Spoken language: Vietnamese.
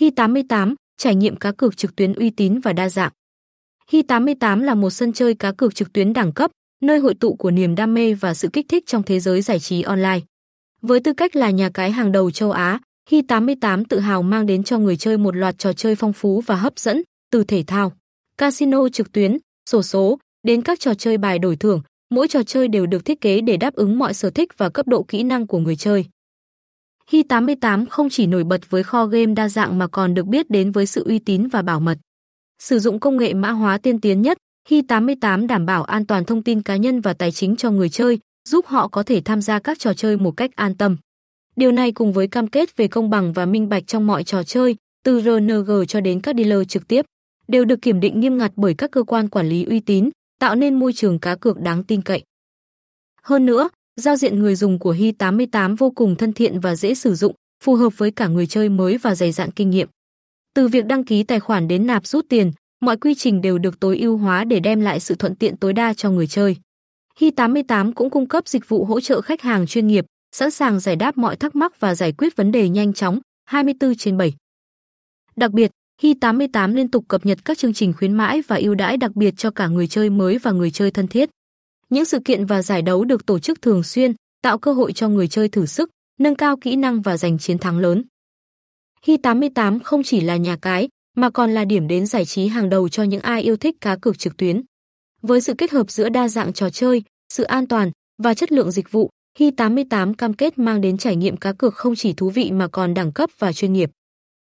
Hi88, trải nghiệm cá cược trực tuyến uy tín và đa dạng. Hi88 là một sân chơi cá cược trực tuyến đẳng cấp, nơi hội tụ của niềm đam mê và sự kích thích trong thế giới giải trí online. Với tư cách là nhà cái hàng đầu châu Á, Hi88 tự hào mang đến cho người chơi một loạt trò chơi phong phú và hấp dẫn, từ thể thao, casino trực tuyến, sổ số, đến các trò chơi bài đổi thưởng, mỗi trò chơi đều được thiết kế để đáp ứng mọi sở thích và cấp độ kỹ năng của người chơi. Hi88 không chỉ nổi bật với kho game đa dạng mà còn được biết đến với sự uy tín và bảo mật. Sử dụng công nghệ mã hóa tiên tiến nhất, Hi88 đảm bảo an toàn thông tin cá nhân và tài chính cho người chơi, giúp họ có thể tham gia các trò chơi một cách an tâm. Điều này cùng với cam kết về công bằng và minh bạch trong mọi trò chơi, từ RNG cho đến các dealer trực tiếp, đều được kiểm định nghiêm ngặt bởi các cơ quan quản lý uy tín, tạo nên môi trường cá cược đáng tin cậy. Hơn nữa, giao diện người dùng của Hi88 vô cùng thân thiện và dễ sử dụng, phù hợp với cả người chơi mới và dày dạn kinh nghiệm. Từ việc đăng ký tài khoản đến nạp rút tiền, mọi quy trình đều được tối ưu hóa để đem lại sự thuận tiện tối đa cho người chơi. Hi88 cũng cung cấp dịch vụ hỗ trợ khách hàng chuyên nghiệp, sẵn sàng giải đáp mọi thắc mắc và giải quyết vấn đề nhanh chóng, 24 trên 7. Đặc biệt, Hi88 liên tục cập nhật các chương trình khuyến mãi và ưu đãi đặc biệt cho cả người chơi mới và người chơi thân thiết. Những sự kiện và giải đấu được tổ chức thường xuyên, tạo cơ hội cho người chơi thử sức, nâng cao kỹ năng và giành chiến thắng lớn. Hi88 không chỉ là nhà cái, mà còn là điểm đến giải trí hàng đầu cho những ai yêu thích cá cược trực tuyến. Với sự kết hợp giữa đa dạng trò chơi, sự an toàn và chất lượng dịch vụ, Hi88 cam kết mang đến trải nghiệm cá cược không chỉ thú vị mà còn đẳng cấp và chuyên nghiệp.